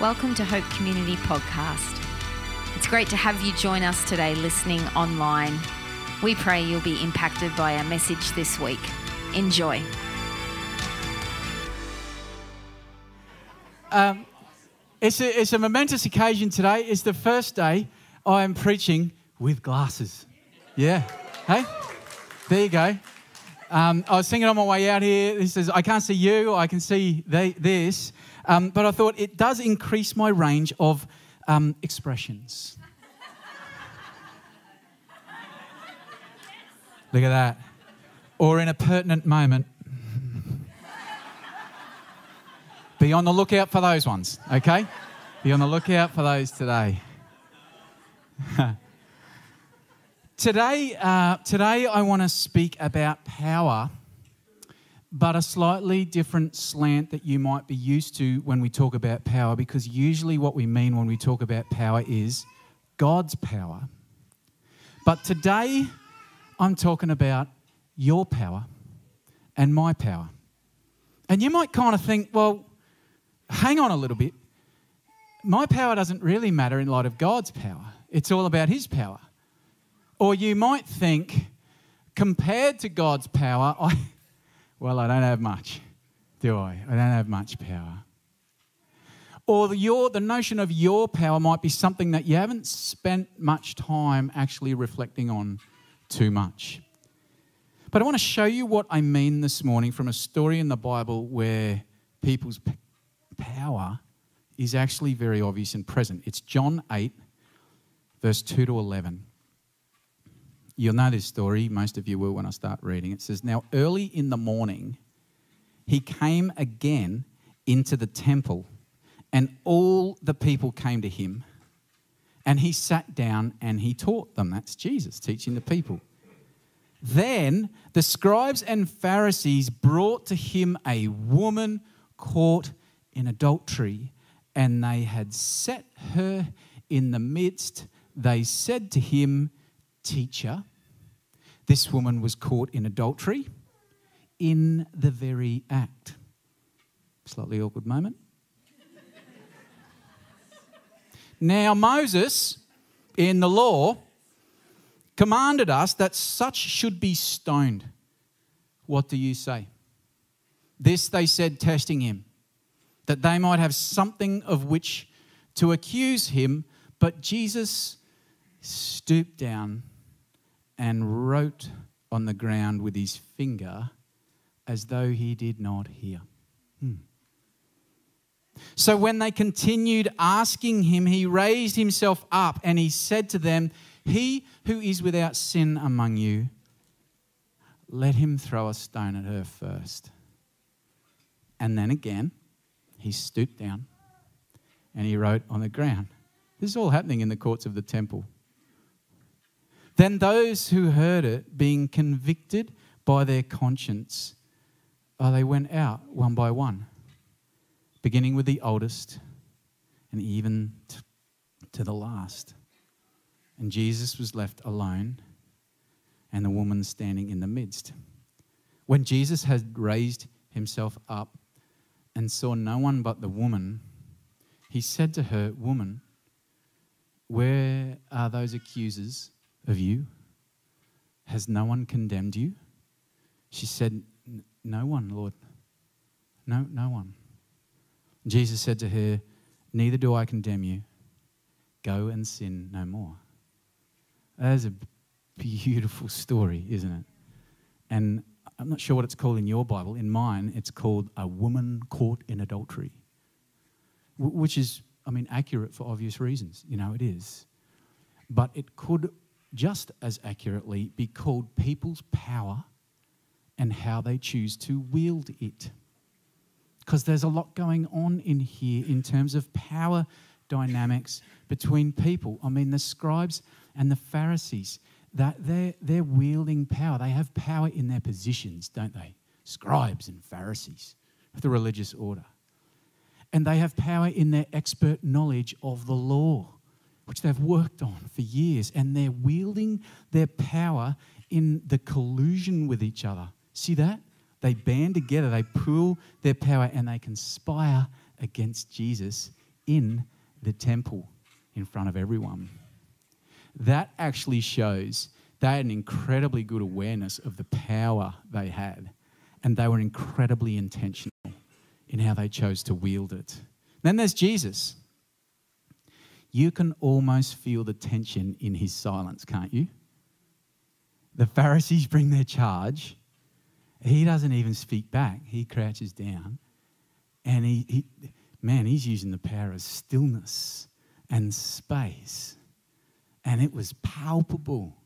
Welcome to Hope Community Podcast. It's great to have you join us today listening online. We pray you'll be impacted by our message this week. Enjoy. Um, it's, a, it's a momentous occasion today. It's the first day I am preaching with glasses. Yeah. Hey? There you go. Um, I was thinking on my way out here, this is, I can't see you, I can see this. Um, but I thought it does increase my range of um, expressions. Look at that. Or in a pertinent moment. Be on the lookout for those ones, okay? Be on the lookout for those today. today, uh, today, I want to speak about power but a slightly different slant that you might be used to when we talk about power, because usually what we mean when we talk about power is God's power. But today, I'm talking about your power and my power. And you might kind of think, well, hang on a little bit. My power doesn't really matter in light of God's power, it's all about His power. Or you might think, compared to God's power, I. Well, I don't have much, do I? I don't have much power. Or the, your, the notion of your power might be something that you haven't spent much time actually reflecting on too much. But I want to show you what I mean this morning from a story in the Bible where people's p- power is actually very obvious and present. It's John 8, verse 2 to 11. You'll know this story, most of you will when I start reading. It says, Now early in the morning, he came again into the temple, and all the people came to him. And he sat down and he taught them. That's Jesus teaching the people. Then the scribes and Pharisees brought to him a woman caught in adultery, and they had set her in the midst. They said to him, Teacher, this woman was caught in adultery in the very act. Slightly awkward moment. now, Moses in the law commanded us that such should be stoned. What do you say? This they said, testing him, that they might have something of which to accuse him. But Jesus stooped down and wrote on the ground with his finger as though he did not hear. Hmm. So when they continued asking him, he raised himself up and he said to them, He who is without sin among you, let him throw a stone at her first. And then again, he stooped down and he wrote on the ground. This is all happening in the courts of the temple. Then those who heard it, being convicted by their conscience, oh, they went out one by one, beginning with the oldest and even t- to the last. And Jesus was left alone and the woman standing in the midst. When Jesus had raised himself up and saw no one but the woman, he said to her, Woman, where are those accusers? Of you? Has no one condemned you? She said, No one, Lord. No, no one. Jesus said to her, Neither do I condemn you. Go and sin no more. That is a beautiful story, isn't it? And I'm not sure what it's called in your Bible. In mine, it's called A Woman Caught in Adultery, which is, I mean, accurate for obvious reasons. You know, it is. But it could just as accurately be called people's power and how they choose to wield it. Because there's a lot going on in here in terms of power dynamics between people. I mean, the scribes and the Pharisees, that they're, they're wielding power. They have power in their positions, don't they? Scribes and Pharisees of the religious order. And they have power in their expert knowledge of the law which they've worked on for years, and they're wielding their power in the collusion with each other. See that? They band together, they pool their power, and they conspire against Jesus in the temple in front of everyone. That actually shows they had an incredibly good awareness of the power they had, and they were incredibly intentional in how they chose to wield it. Then there's Jesus. You can almost feel the tension in his silence, can't you? The Pharisees bring their charge. He doesn't even speak back. He crouches down. And he, he man, he's using the power of stillness and space. And it was palpable.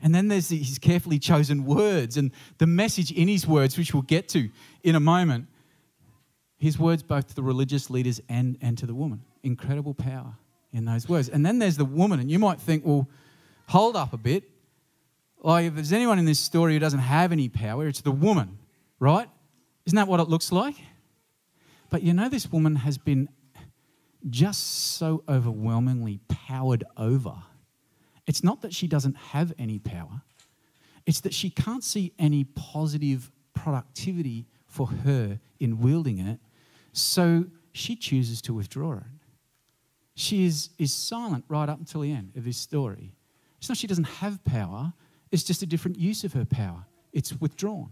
And then there's his carefully chosen words and the message in his words, which we'll get to in a moment. His words, both to the religious leaders and, and to the woman. Incredible power in those words. And then there's the woman, and you might think, well, hold up a bit. Like, if there's anyone in this story who doesn't have any power, it's the woman, right? Isn't that what it looks like? But you know, this woman has been just so overwhelmingly powered over. It's not that she doesn't have any power, it's that she can't see any positive productivity for her in wielding it, so she chooses to withdraw it. She is, is silent right up until the end of this story. It's not she doesn't have power, it's just a different use of her power. It's withdrawn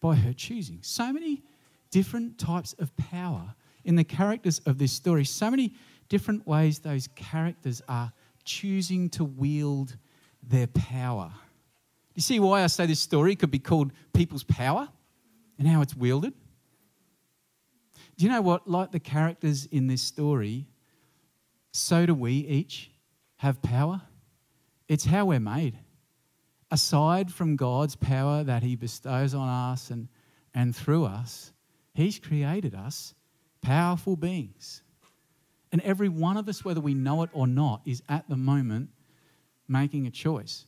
by her choosing. So many different types of power in the characters of this story, so many different ways those characters are choosing to wield their power. You see why I say this story could be called People's Power and how it's wielded? Do you know what? Like the characters in this story, so do we each have power. It's how we're made. Aside from God's power that He bestows on us and, and through us, He's created us powerful beings. And every one of us, whether we know it or not, is at the moment making a choice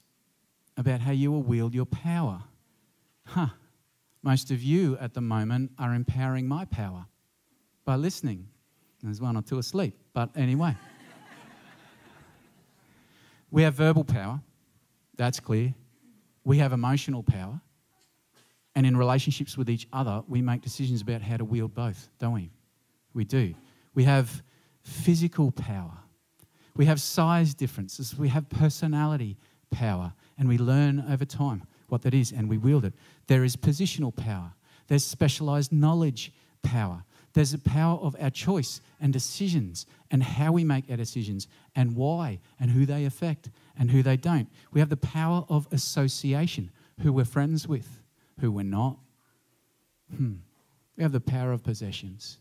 about how you will wield your power. Huh. Most of you at the moment are empowering my power by listening. There's one or two asleep, but anyway. We have verbal power, that's clear. We have emotional power. And in relationships with each other, we make decisions about how to wield both, don't we? We do. We have physical power. We have size differences. We have personality power. And we learn over time what that is and we wield it. There is positional power. There's specialized knowledge power. There's the power of our choice and decisions and how we make our decisions and why and who they affect and who they don't. We have the power of association, who we're friends with, who we're not. Hmm. We have the power of possessions,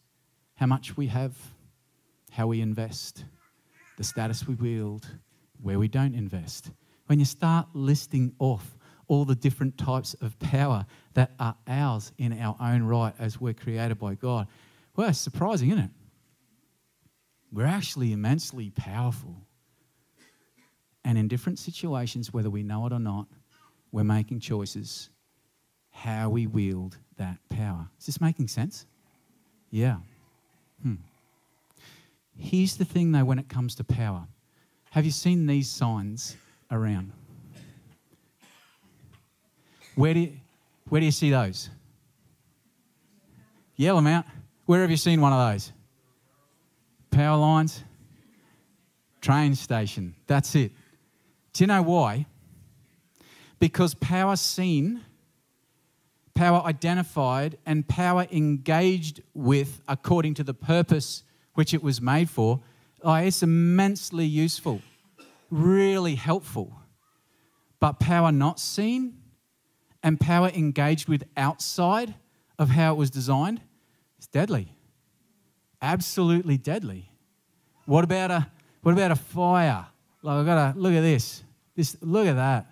how much we have, how we invest, the status we wield, where we don't invest. When you start listing off all the different types of power that are ours in our own right as we're created by God, well, it's surprising, isn't it? We're actually immensely powerful. And in different situations, whether we know it or not, we're making choices how we wield that power. Is this making sense? Yeah. Hmm. Here's the thing, though, when it comes to power. Have you seen these signs around? Where do you, where do you see those? Yell them out. Where have you seen one of those? Power lines, train station. That's it. Do you know why? Because power seen, power identified, and power engaged with according to the purpose which it was made for, oh, it's immensely useful, really helpful. But power not seen and power engaged with outside of how it was designed, it's deadly. Absolutely deadly. What about a what about a fire? Like I've got to look at this. This look at that.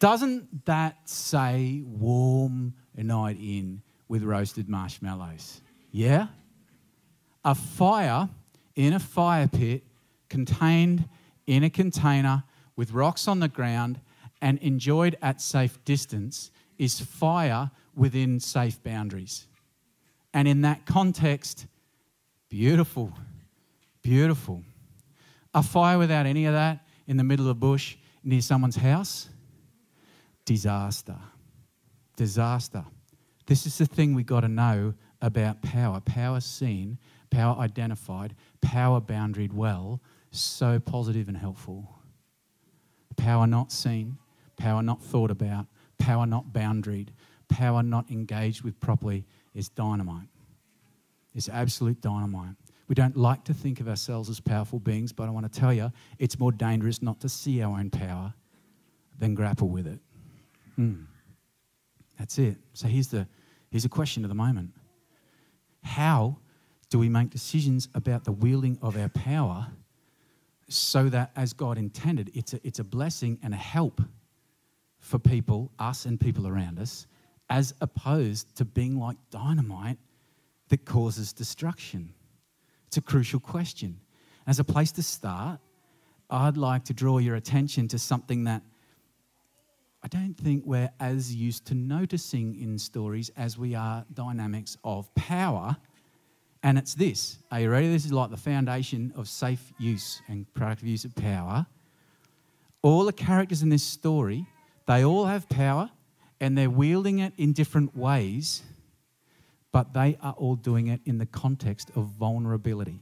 Doesn't that say warm a night in with roasted marshmallows? Yeah? A fire in a fire pit contained in a container with rocks on the ground and enjoyed at safe distance is fire within safe boundaries. And in that context, beautiful, beautiful. A fire without any of that in the middle of bush near someone's house, disaster. Disaster. This is the thing we've got to know about power, power seen, power identified, power boundaried well, so positive and helpful. Power not seen, power not thought about, power not boundaried, power not engaged with properly is dynamite. It's absolute dynamite. We don't like to think of ourselves as powerful beings, but I want to tell you, it's more dangerous not to see our own power than grapple with it. Mm. That's it. So here's the, here's a question of the moment How do we make decisions about the wielding of our power so that, as God intended, it's a, it's a blessing and a help for people, us and people around us, as opposed to being like dynamite that causes destruction? It's a crucial question. As a place to start, I'd like to draw your attention to something that I don't think we're as used to noticing in stories as we are dynamics of power. And it's this. Are you ready? This is like the foundation of safe use and productive use of power. All the characters in this story, they all have power and they're wielding it in different ways, but they are all doing it in the context of vulnerability.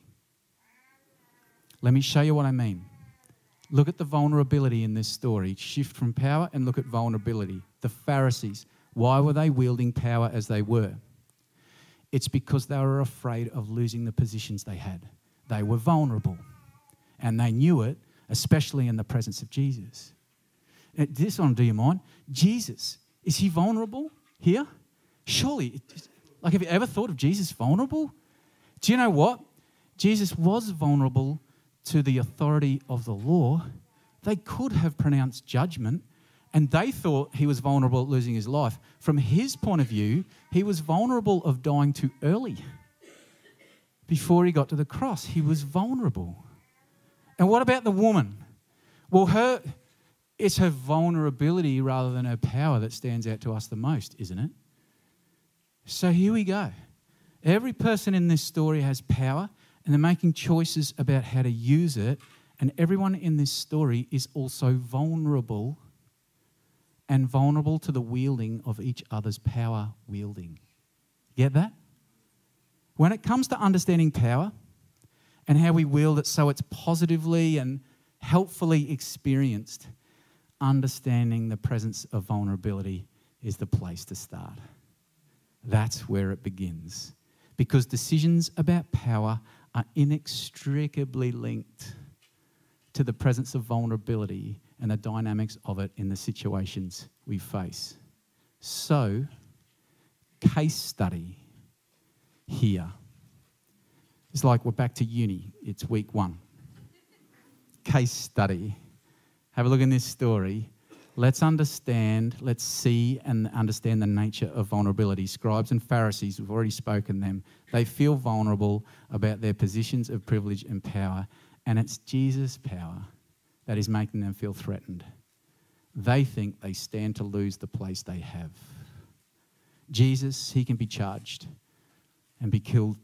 Let me show you what I mean. Look at the vulnerability in this story. Shift from power and look at vulnerability. The Pharisees, why were they wielding power as they were? It's because they were afraid of losing the positions they had. They were vulnerable and they knew it, especially in the presence of Jesus. This one, do you mind? Jesus, is he vulnerable here? Surely, like, have you ever thought of Jesus vulnerable? Do you know what? Jesus was vulnerable to the authority of the law, they could have pronounced judgment and they thought he was vulnerable at losing his life. From his point of view, he was vulnerable of dying too early. Before he got to the cross, he was vulnerable. And what about the woman? Well, her it's her vulnerability rather than her power that stands out to us the most, isn't it? So here we go. Every person in this story has power, and they're making choices about how to use it. And everyone in this story is also vulnerable and vulnerable to the wielding of each other's power wielding. Get that? When it comes to understanding power and how we wield it so it's positively and helpfully experienced, understanding the presence of vulnerability is the place to start. That's where it begins. Because decisions about power are inextricably linked to the presence of vulnerability and the dynamics of it in the situations we face. So, case study here. It's like we're back to uni, it's week one. Case study. Have a look in this story. Let's understand, let's see and understand the nature of vulnerability. Scribes and Pharisees, we've already spoken them, they feel vulnerable about their positions of privilege and power, and it's Jesus' power that is making them feel threatened. They think they stand to lose the place they have. Jesus, he can be charged and be killed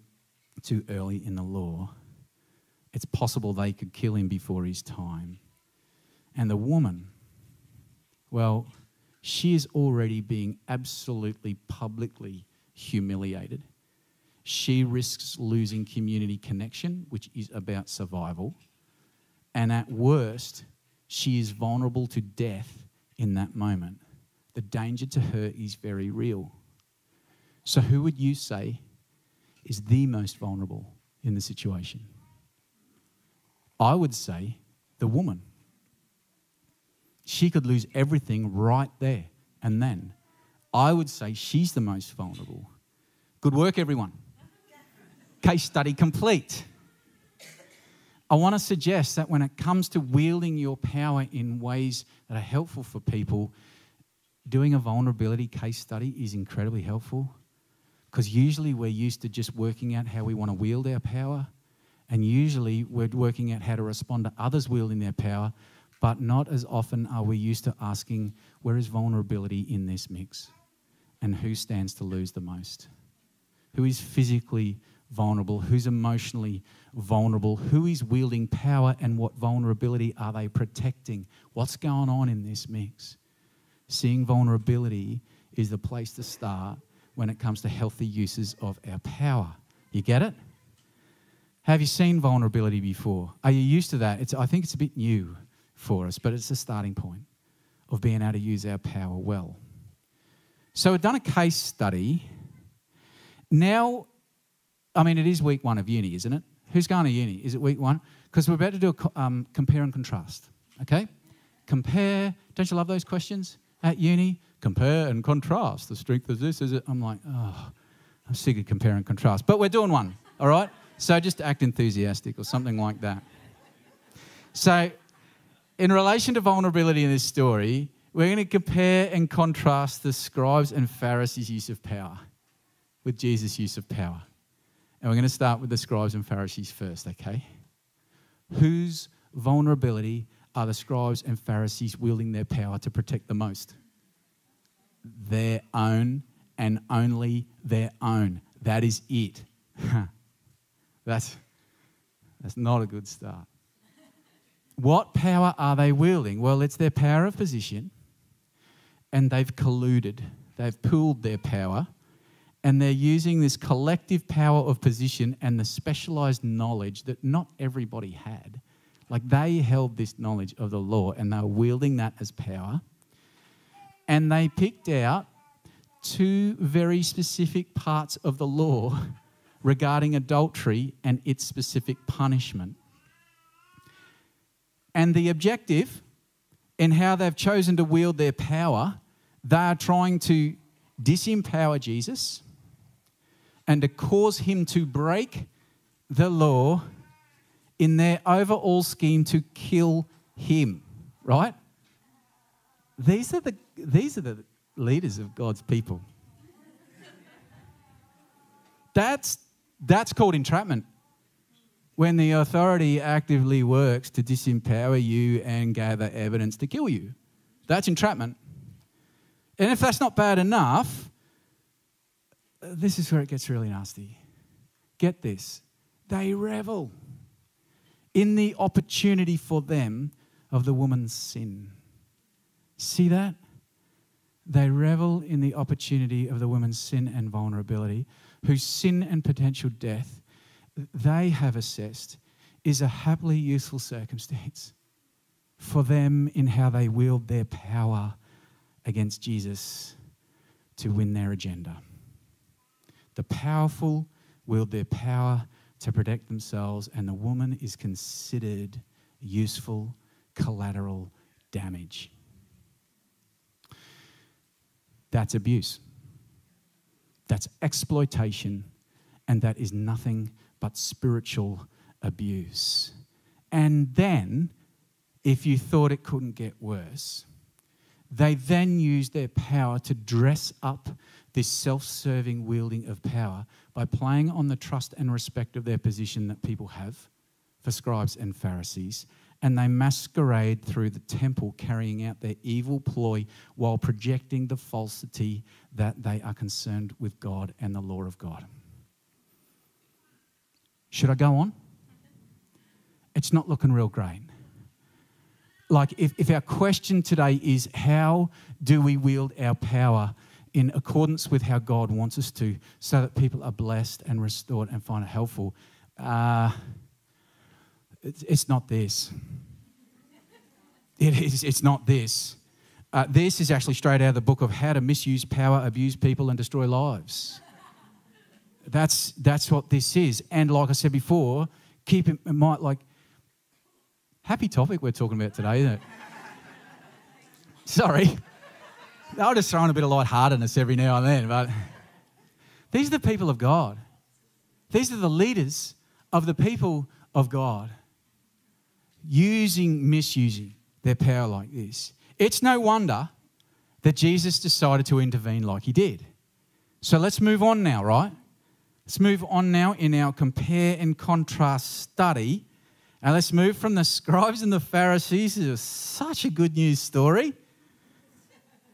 too early in the law. It's possible they could kill him before his time. And the woman, well, she is already being absolutely publicly humiliated. She risks losing community connection, which is about survival. And at worst, she is vulnerable to death in that moment. The danger to her is very real. So, who would you say is the most vulnerable in the situation? I would say the woman. She could lose everything right there and then. I would say she's the most vulnerable. Good work, everyone. Case study complete. I want to suggest that when it comes to wielding your power in ways that are helpful for people, doing a vulnerability case study is incredibly helpful because usually we're used to just working out how we want to wield our power, and usually we're working out how to respond to others wielding their power but not as often are we used to asking, where is vulnerability in this mix? And who stands to lose the most? Who is physically vulnerable? Who's emotionally vulnerable? Who is wielding power and what vulnerability are they protecting? What's going on in this mix? Seeing vulnerability is the place to start when it comes to healthy uses of our power. You get it? Have you seen vulnerability before? Are you used to that? It's, I think it's a bit new for us, but it's a starting point of being able to use our power well. So we've done a case study. Now, I mean, it is week one of uni, isn't it? Who's going to uni? Is it week one? Because we're about to do a um, compare and contrast. Okay? Compare. Don't you love those questions at uni? Compare and contrast. The strength of this is it. I'm like, oh, I'm sick of compare and contrast. But we're doing one. All right. So just act enthusiastic or something like that. So, in relation to vulnerability in this story, we're going to compare and contrast the scribes and Pharisees' use of power with Jesus' use of power. And we're going to start with the scribes and Pharisees first, okay? Whose vulnerability are the scribes and Pharisees wielding their power to protect the most? Their own and only their own. That is it. that's, that's not a good start. What power are they wielding? Well, it's their power of position, and they've colluded. They've pooled their power, and they're using this collective power of position and the specialized knowledge that not everybody had. Like they held this knowledge of the law, and they were wielding that as power. And they picked out two very specific parts of the law regarding adultery and its specific punishment. And the objective in how they've chosen to wield their power, they are trying to disempower Jesus and to cause him to break the law in their overall scheme to kill him, right? These are the, these are the leaders of God's people. That's, that's called entrapment. When the authority actively works to disempower you and gather evidence to kill you, that's entrapment. And if that's not bad enough, this is where it gets really nasty. Get this they revel in the opportunity for them of the woman's sin. See that? They revel in the opportunity of the woman's sin and vulnerability, whose sin and potential death they have assessed is a happily useful circumstance for them in how they wield their power against Jesus to win their agenda. The powerful wield their power to protect themselves, and the woman is considered useful collateral damage. That's abuse. That's exploitation, and that is nothing but spiritual abuse. And then, if you thought it couldn't get worse, they then use their power to dress up this self serving wielding of power by playing on the trust and respect of their position that people have for scribes and Pharisees and they masquerade through the temple, carrying out their evil ploy while projecting the falsity that they are concerned with God and the law of God. Should I go on? It's not looking real great. Like, if, if our question today is how do we wield our power in accordance with how God wants us to, so that people are blessed and restored and find it helpful, uh, it's, not this. It is, it's not this. Uh, this is actually straight out of the book of How to Misuse Power, Abuse People, and Destroy Lives. That's, that's what this is. And like I said before, keep in mind, like, happy topic we're talking about today, isn't it? Sorry. I'll just throw in a bit of lightheartedness every now and then, but these are the people of God. These are the leaders of the people of God using, misusing their power like this. It's no wonder that Jesus decided to intervene like he did. So let's move on now, right? Let's move on now in our compare and contrast study. And let's move from the scribes and the Pharisees. It's such a good news story.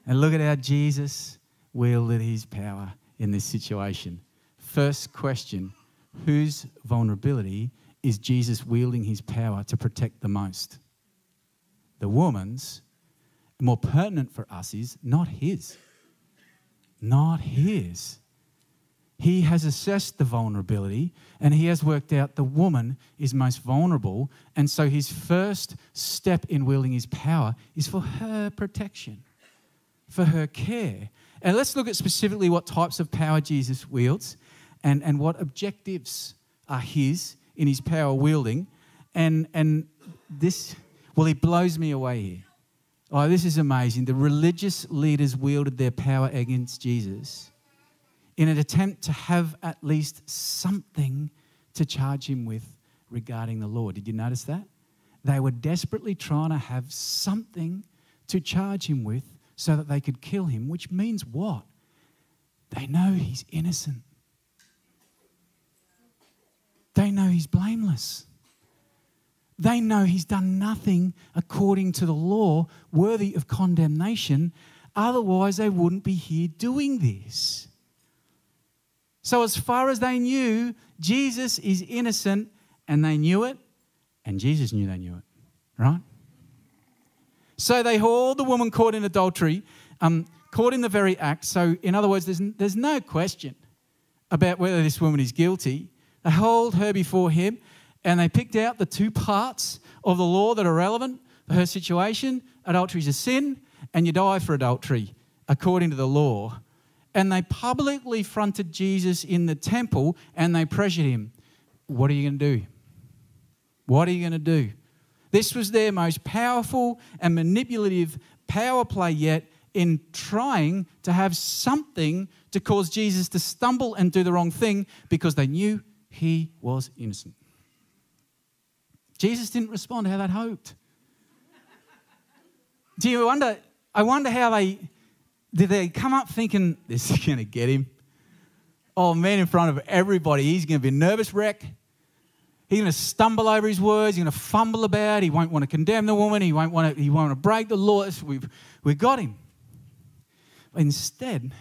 And look at how Jesus wielded his power in this situation. First question Whose vulnerability is Jesus wielding his power to protect the most? The woman's. More pertinent for us is not his. Not his. He has assessed the vulnerability and he has worked out the woman is most vulnerable. And so his first step in wielding his power is for her protection, for her care. And let's look at specifically what types of power Jesus wields and, and what objectives are his in his power wielding. And, and this, well, he blows me away here. Oh, this is amazing. The religious leaders wielded their power against Jesus in an attempt to have at least something to charge him with regarding the law. Did you notice that? They were desperately trying to have something to charge him with so that they could kill him, which means what? They know he's innocent. They know he's blameless. They know he's done nothing according to the law worthy of condemnation. Otherwise, they wouldn't be here doing this. So, as far as they knew, Jesus is innocent, and they knew it, and Jesus knew they knew it, right? So they hauled the woman caught in adultery, um, caught in the very act. So, in other words, there's, there's no question about whether this woman is guilty. They hauled her before him, and they picked out the two parts of the law that are relevant for her situation. Adultery is a sin, and you die for adultery according to the law and they publicly fronted Jesus in the temple and they pressured him. What are you going to do? What are you going to do? This was their most powerful and manipulative power play yet in trying to have something to cause Jesus to stumble and do the wrong thing because they knew he was innocent. Jesus didn't respond how they'd hoped. Do you wonder? I wonder how they did they come up thinking, this is going to get him? Oh man, in front of everybody, he's going to be a nervous wreck. He's going to stumble over his words. He's going to fumble about. He won't want to condemn the woman. He won't want to, he won't want to break the laws. We've, we've got him. Instead,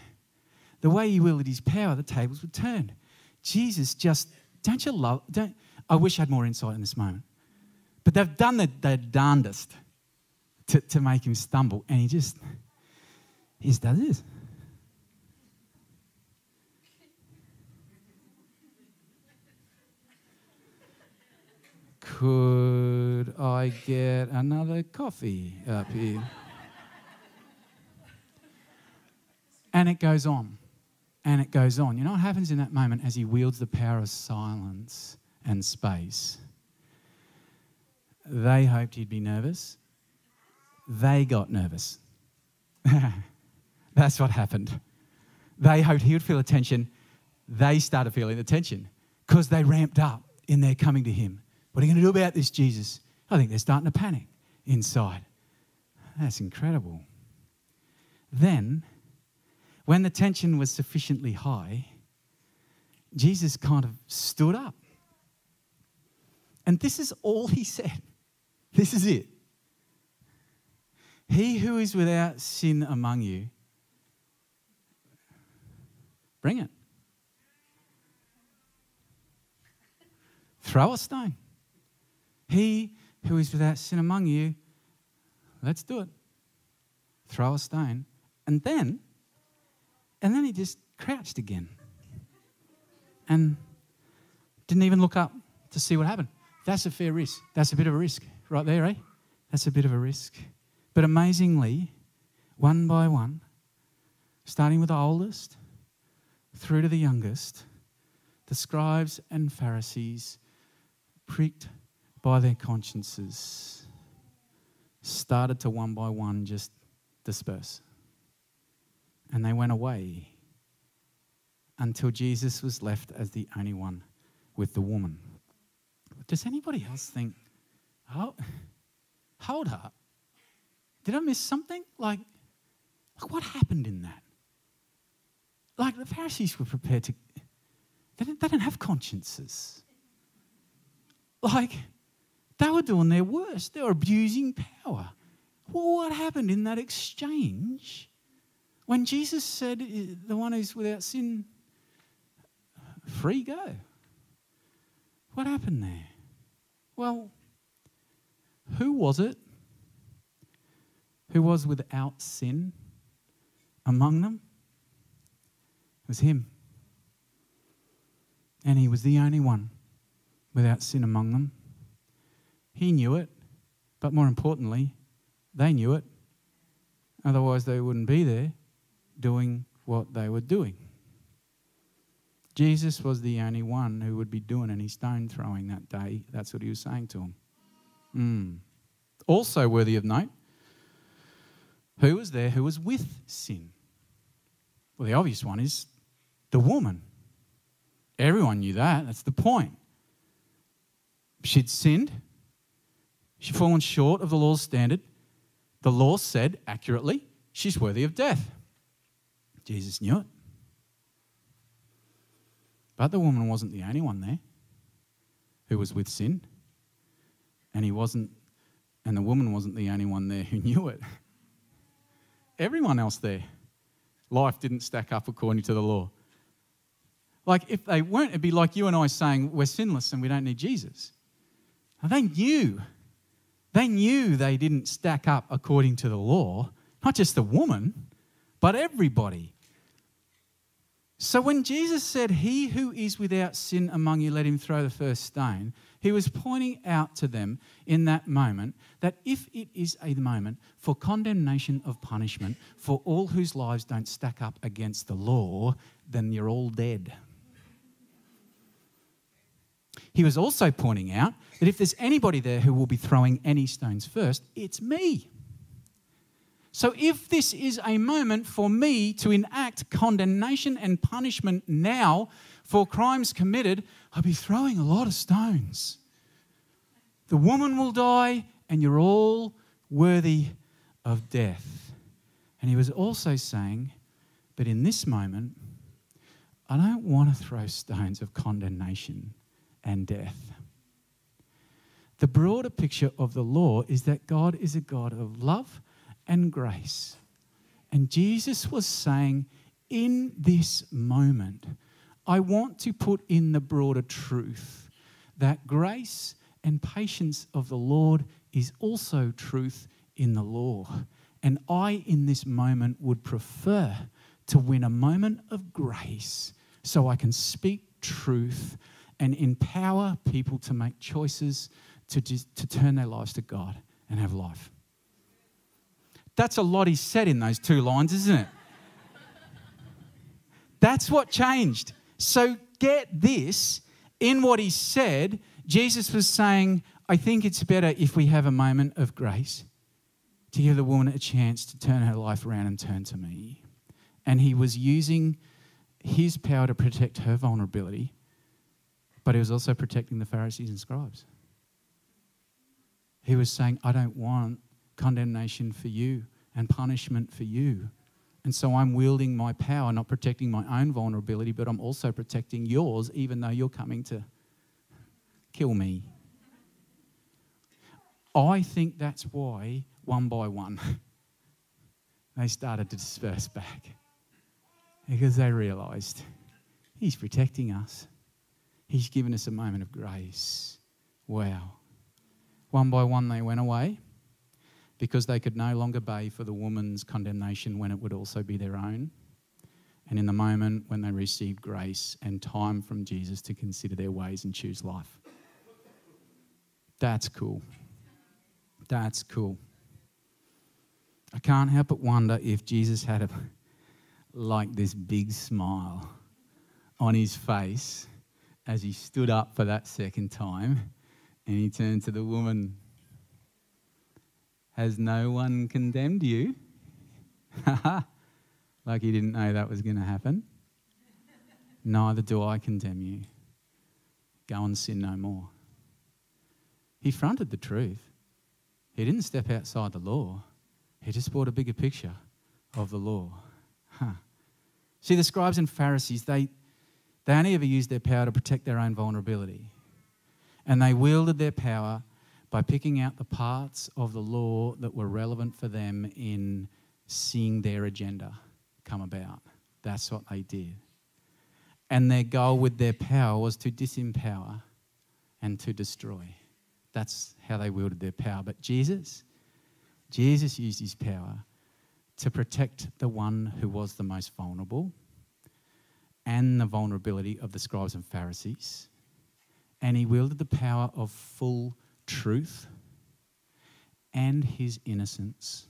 the way he wielded his power, the tables were turned. Jesus just, don't you love, don't, I wish I had more insight in this moment. But they've done the, their darndest to, to make him stumble. And he just, is that it? Could I get another coffee up here? and it goes on. And it goes on. You know what happens in that moment as he wields the power of silence and space? They hoped he'd be nervous. They got nervous. That's what happened. They hoped he would feel attention. They started feeling the tension because they ramped up in their coming to him. What are you going to do about this, Jesus? I think they're starting to panic inside. That's incredible. Then, when the tension was sufficiently high, Jesus kind of stood up. And this is all he said. This is it. He who is without sin among you, Bring it. Throw a stone. He who is without sin among you, let's do it. Throw a stone. And then, and then he just crouched again and didn't even look up to see what happened. That's a fair risk. That's a bit of a risk right there, eh? That's a bit of a risk. But amazingly, one by one, starting with the oldest, through to the youngest, the scribes and Pharisees, pricked by their consciences, started to one by one just disperse. And they went away until Jesus was left as the only one with the woman. Does anybody else think, oh, hold up? Did I miss something? Like, like what happened in that? Like the Pharisees were prepared to, they didn't, they didn't have consciences. Like, they were doing their worst. They were abusing power. Well, what happened in that exchange when Jesus said, The one who's without sin, free go? What happened there? Well, who was it who was without sin among them? It was him. And he was the only one without sin among them. He knew it, but more importantly, they knew it. Otherwise, they wouldn't be there doing what they were doing. Jesus was the only one who would be doing any stone throwing that day. That's what he was saying to them. Mm. Also, worthy of note, who was there who was with sin? Well, the obvious one is the woman. Everyone knew that. That's the point. She'd sinned, she'd fallen short of the law's standard. The law said accurately, she's worthy of death. Jesus knew it. But the woman wasn't the only one there who was with sin. And he wasn't, and the woman wasn't the only one there who knew it. Everyone else there, life didn't stack up according to the law. Like, if they weren't, it'd be like you and I saying, We're sinless and we don't need Jesus. Now, they knew. They knew they didn't stack up according to the law. Not just the woman, but everybody. So when Jesus said, He who is without sin among you, let him throw the first stone, he was pointing out to them in that moment that if it is a moment for condemnation of punishment for all whose lives don't stack up against the law, then you're all dead. He was also pointing out that if there's anybody there who will be throwing any stones first, it's me. So, if this is a moment for me to enact condemnation and punishment now for crimes committed, I'll be throwing a lot of stones. The woman will die, and you're all worthy of death. And he was also saying, But in this moment, I don't want to throw stones of condemnation and death. The broader picture of the law is that God is a God of love and grace. And Jesus was saying, in this moment, I want to put in the broader truth that grace and patience of the Lord is also truth in the law. And I, in this moment, would prefer to win a moment of grace so I can speak truth and empower people to make choices to, to turn their lives to God and have life. That's a lot he said in those two lines, isn't it? That's what changed. So get this in what he said, Jesus was saying, I think it's better if we have a moment of grace to give the woman a chance to turn her life around and turn to me. And he was using his power to protect her vulnerability, but he was also protecting the Pharisees and scribes. He was saying, I don't want condemnation for you and punishment for you. And so I'm wielding my power, not protecting my own vulnerability, but I'm also protecting yours, even though you're coming to kill me. I think that's why, one by one, they started to disperse back because they realized He's protecting us, He's given us a moment of grace. Wow. One by one, they went away because they could no longer pay for the woman's condemnation when it would also be their own. And in the moment when they received grace and time from Jesus to consider their ways and choose life. That's cool. That's cool. I can't help but wonder if Jesus had a, like this big smile on his face as he stood up for that second time and he turned to the woman has no one condemned you? like he didn't know that was going to happen. Neither do I condemn you. Go and sin no more. He fronted the truth. He didn't step outside the law, he just brought a bigger picture of the law. Huh. See, the scribes and Pharisees, they, they only ever used their power to protect their own vulnerability. And they wielded their power by picking out the parts of the law that were relevant for them in seeing their agenda come about. That's what they did. And their goal with their power was to disempower and to destroy. That's how they wielded their power. But Jesus, Jesus used his power to protect the one who was the most vulnerable and the vulnerability of the scribes and Pharisees. And he wielded the power of full truth and his innocence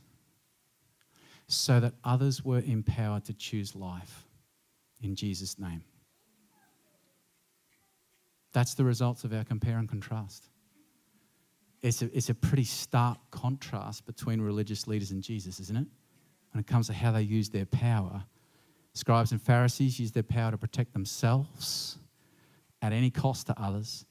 so that others were empowered to choose life in Jesus' name. That's the results of our compare and contrast. It's a, it's a pretty stark contrast between religious leaders and Jesus, isn't it? When it comes to how they use their power. Scribes and Pharisees used their power to protect themselves at any cost to others.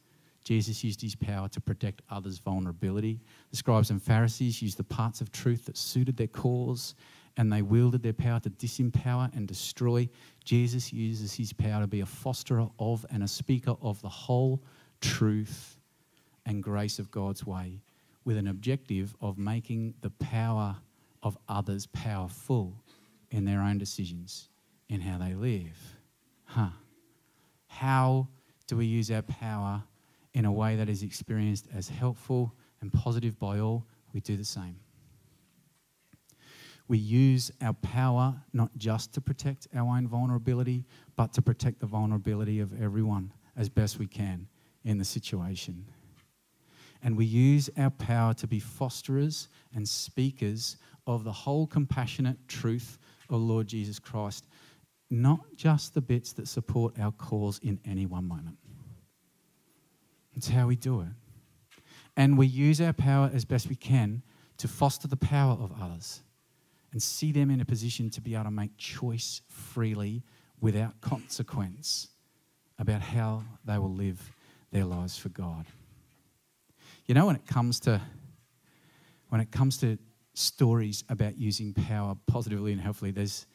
Jesus used his power to protect others' vulnerability. The scribes and Pharisees used the parts of truth that suited their cause and they wielded their power to disempower and destroy. Jesus uses his power to be a fosterer of and a speaker of the whole truth and grace of God's way with an objective of making the power of others powerful in their own decisions in how they live. Huh. How do we use our power in a way that is experienced as helpful and positive by all? We do the same. We use our power not just to protect our own vulnerability, but to protect the vulnerability of everyone as best we can in the situation. And we use our power to be fosterers and speakers of the whole compassionate truth of Lord Jesus Christ, not just the bits that support our cause in any one moment. It's how we do it. And we use our power as best we can to foster the power of others and see them in a position to be able to make choice freely without consequence about how they will live their lives for God. You know, when it comes to when it comes to stories about using power positively and helpfully, there's,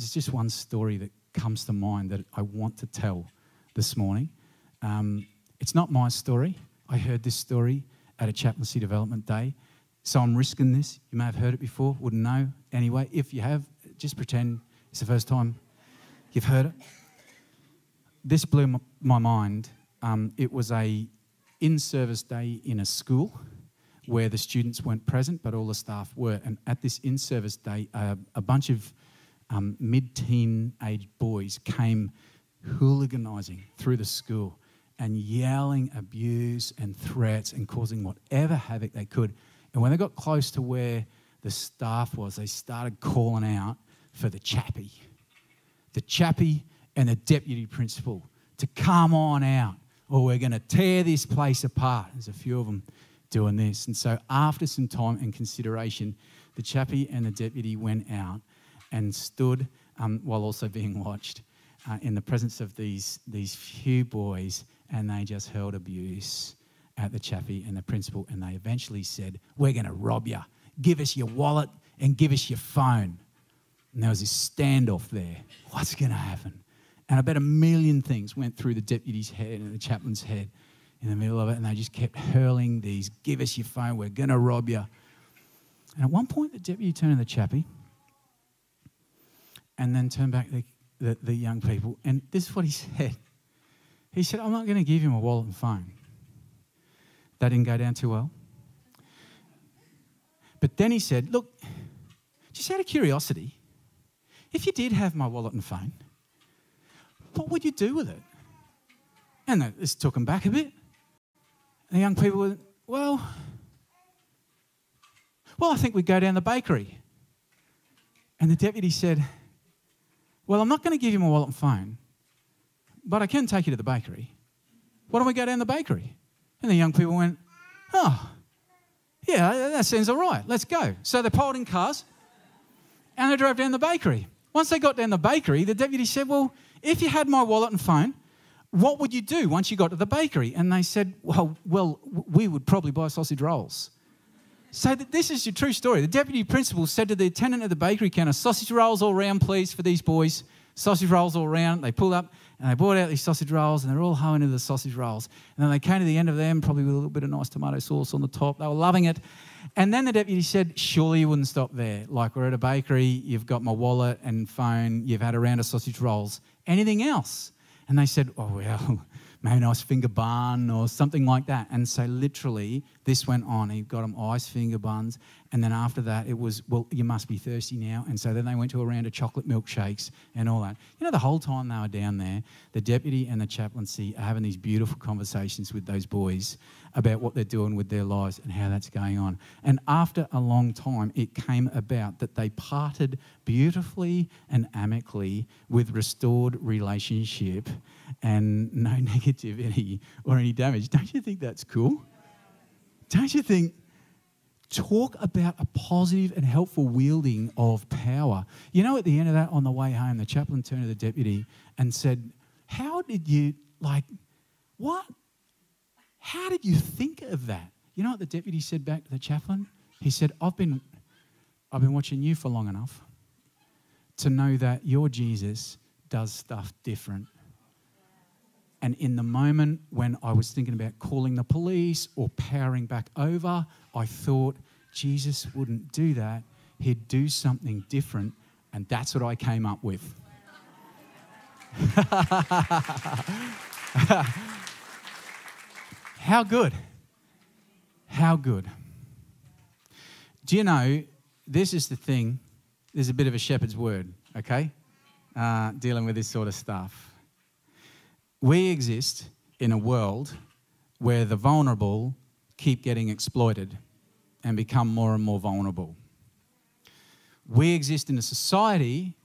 there's just one story that comes to mind that I want to tell this morning. Um, it's not my story. I heard this story at a chaplaincy development day. So I'm risking this. You may have heard it before, wouldn't know. Anyway, if you have, just pretend it's the first time you've heard it. This blew my mind. Um, it was a in-service day in a school where the students weren't present, but all the staff were. And at this in-service day, uh, a bunch of um, mid-teen age boys came hooliganising through the school and yelling abuse and threats and causing whatever havoc they could. And when they got close to where the staff was, they started calling out for the chappie. The chappie and the deputy principal to come on out or we're going to tear this place apart. There's a few of them doing this. And so, after some time and consideration, the chappie and the deputy went out and stood um, while also being watched uh, in the presence of these, these few boys, and they just hurled abuse at the chappie and the principal, and they eventually said, We're going to rob you. Give us your wallet and give us your phone. And there was this standoff there. What's going to happen? And I bet a million things went through the deputy's head and the chaplain's head in the middle of it, and they just kept hurling these, Give us your phone, we're going to rob you. And at one point, the deputy turned to the chappie and then turned back the, the, the young people, and this is what he said. He said, I'm not going to give him a wallet and phone. That didn't go down too well. But then he said, Look, just out of curiosity, if you did have my wallet and phone, what would you do with it? And this took him back a bit. And the young people were, Well, well, I think we'd go down the bakery. And the deputy said, Well, I'm not going to give you my wallet and phone, but I can take you to the bakery. Why don't we go down the bakery? And the young people went, Oh, yeah, that sounds all right. Let's go. So they piled in cars and they drove down the bakery. Once they got down the bakery, the deputy said, Well, if you had my wallet and phone, what would you do once you got to the bakery? And they said, Well, well we would probably buy sausage rolls. So this is your true story. The deputy principal said to the attendant at the bakery counter, Sausage rolls all round, please, for these boys. Sausage rolls all round. They pulled up and they brought out these sausage rolls and they're all hoeing into the sausage rolls. And then they came to the end of them, probably with a little bit of nice tomato sauce on the top. They were loving it. And then the deputy said, Surely you wouldn't stop there. Like we're at a bakery, you've got my wallet and phone, you've had a round of sausage rolls. Anything else? And they said, Oh, well, maybe a nice finger bun or something like that. And so, literally, this went on. He got them ice finger buns And then after that, it was, well, you must be thirsty now. And so then they went to a round of chocolate milkshakes and all that. You know, the whole time they were down there, the deputy and the chaplaincy are having these beautiful conversations with those boys about what they're doing with their lives and how that's going on. And after a long time, it came about that they parted beautifully and amicably with restored relationship and no negativity or any damage. Don't you think that's cool? Don't you think talk about a positive and helpful wielding of power. You know, at the end of that, on the way home, the chaplain turned to the deputy and said, How did you, like, what? How did you think of that? You know what the deputy said back to the chaplain? He said, I've been, I've been watching you for long enough to know that your Jesus does stuff different. And in the moment when I was thinking about calling the police or powering back over, I thought Jesus wouldn't do that. He'd do something different. And that's what I came up with. How good? How good? Do you know, this is the thing, there's a bit of a shepherd's word, okay? Uh, dealing with this sort of stuff. We exist in a world where the vulnerable keep getting exploited and become more and more vulnerable. We exist in a society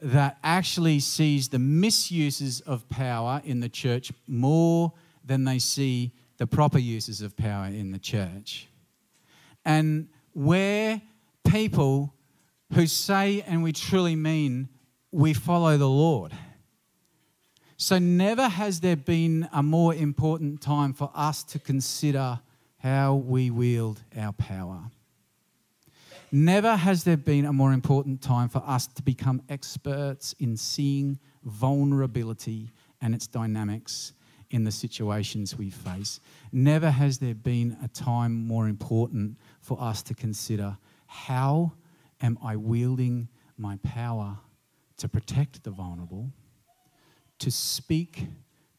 that actually sees the misuses of power in the church more than they see the proper uses of power in the church. And where people who say and we truly mean we follow the Lord. So, never has there been a more important time for us to consider how we wield our power. Never has there been a more important time for us to become experts in seeing vulnerability and its dynamics in the situations we face. Never has there been a time more important for us to consider how am I wielding my power to protect the vulnerable, to speak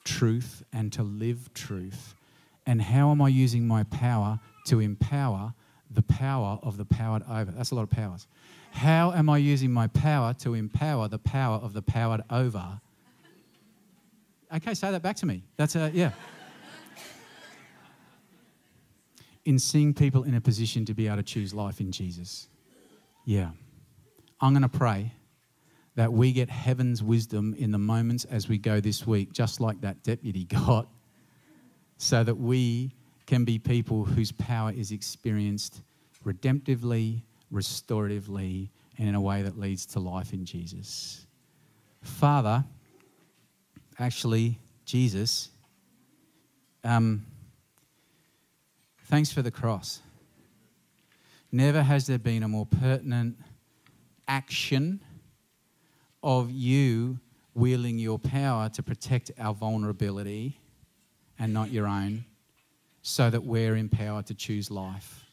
truth and to live truth and how am I using my power to empower the power of the powered over? That's a lot of powers. How am I using my power to empower the power of the powered over? Okay, say that back to me. That's a, yeah. in seeing people in a position to be able to choose life in Jesus. Yeah. I'm going to pray that we get heaven's wisdom in the moments as we go this week, just like that deputy got so that we can be people whose power is experienced redemptively, restoratively, and in a way that leads to life in Jesus. Father, actually, Jesus, um, thanks for the cross. Never has there been a more pertinent action of you wielding your power to protect our vulnerability and not your own, so that we're empowered to choose life.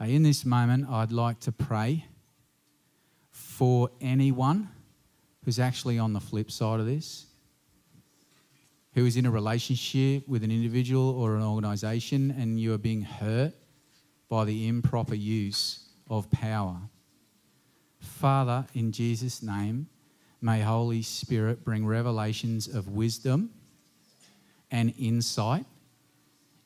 In this moment, I'd like to pray for anyone who's actually on the flip side of this, who is in a relationship with an individual or an organization and you are being hurt by the improper use of power. Father, in Jesus' name, May Holy Spirit bring revelations of wisdom and insight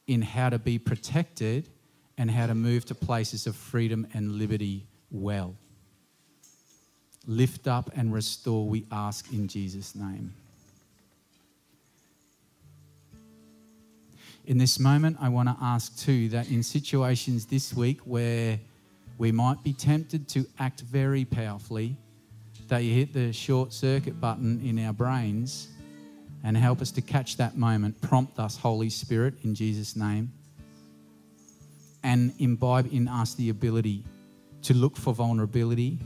in how to be protected and how to move to places of freedom and liberty well. Lift up and restore, we ask in Jesus' name. In this moment, I want to ask too that in situations this week where we might be tempted to act very powerfully that you hit the short circuit button in our brains and help us to catch that moment. Prompt us, Holy Spirit, in Jesus' name, and imbibe in us the ability to look for vulnerability,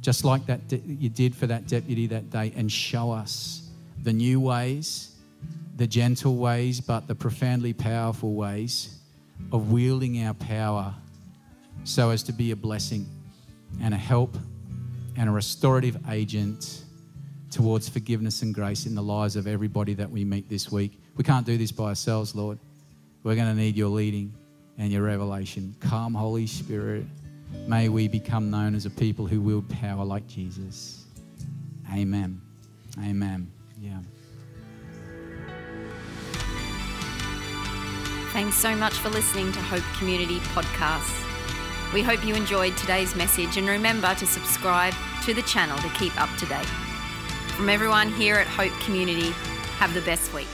just like that de- you did for that deputy that day, and show us the new ways, the gentle ways, but the profoundly powerful ways of wielding our power so as to be a blessing and a help and a restorative agent towards forgiveness and grace in the lives of everybody that we meet this week. We can't do this by ourselves, Lord. We're going to need your leading. and your revelation. Come, Holy Spirit. May we become known as a people who wield power like Jesus. Amen. Amen. Yeah. Thanks so much for listening to Hope Community Podcasts. We hope you enjoyed today's message and remember to subscribe to the channel to keep up to date. From everyone here at Hope Community, have the best week.